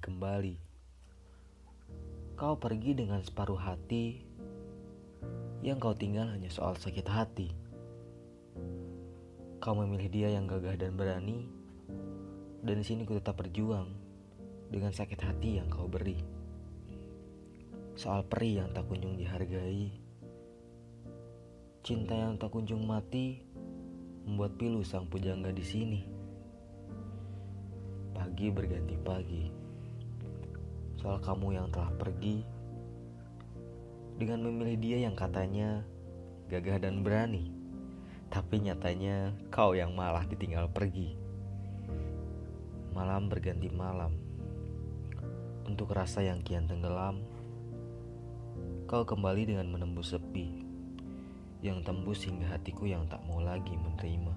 kembali. Kau pergi dengan separuh hati, yang kau tinggal hanya soal sakit hati. Kau memilih dia yang gagah dan berani, dan di sini ku tetap berjuang dengan sakit hati yang kau beri. Soal peri yang tak kunjung dihargai, cinta yang tak kunjung mati, membuat pilu sang pujangga di sini. Pagi berganti pagi, soal kamu yang telah pergi, dengan memilih dia yang katanya gagah dan berani, tapi nyatanya kau yang malah ditinggal pergi. Malam berganti malam, untuk rasa yang kian tenggelam, kau kembali dengan menembus sepi yang tembus hingga hatiku yang tak mau lagi menerima.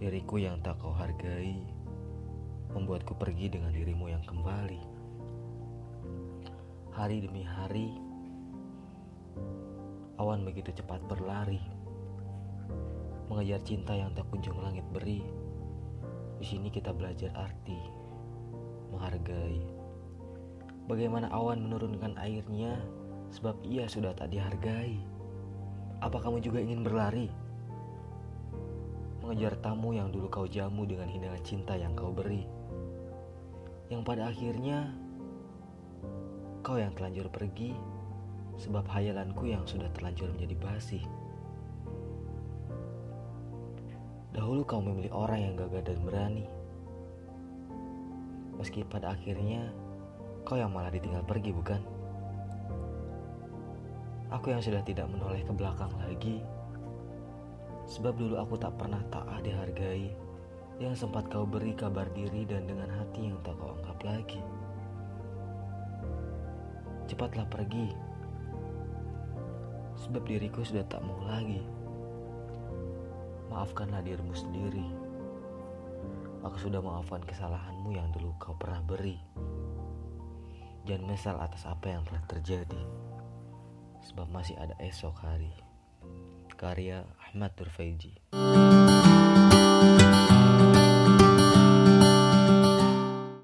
Diriku yang tak kau hargai membuatku pergi dengan dirimu yang kembali. Hari demi hari, awan begitu cepat berlari, mengejar cinta yang tak kunjung langit beri. Di sini kita belajar arti, menghargai. Bagaimana awan menurunkan airnya sebab ia sudah tak dihargai. Apa kamu juga ingin berlari? Mengejar tamu yang dulu kau jamu dengan hidangan cinta yang kau beri. Yang pada akhirnya kau yang telanjur pergi sebab hayalanku yang sudah terlanjur menjadi basi. Dahulu kau memilih orang yang gagah dan berani. Meski pada akhirnya kau yang malah ditinggal pergi, bukan? Aku yang sudah tidak menoleh ke belakang lagi. Sebab dulu aku tak pernah tak dihargai yang sempat kau beri kabar diri dan dengan hati yang tak kau anggap lagi. Cepatlah pergi. Sebab diriku sudah tak mau lagi. Maafkanlah dirimu sendiri. Aku sudah maafkan kesalahanmu yang dulu kau pernah beri. Jangan mesal atas apa yang telah terjadi sebab masih ada esok hari. Karya Ahmad Turfaiji.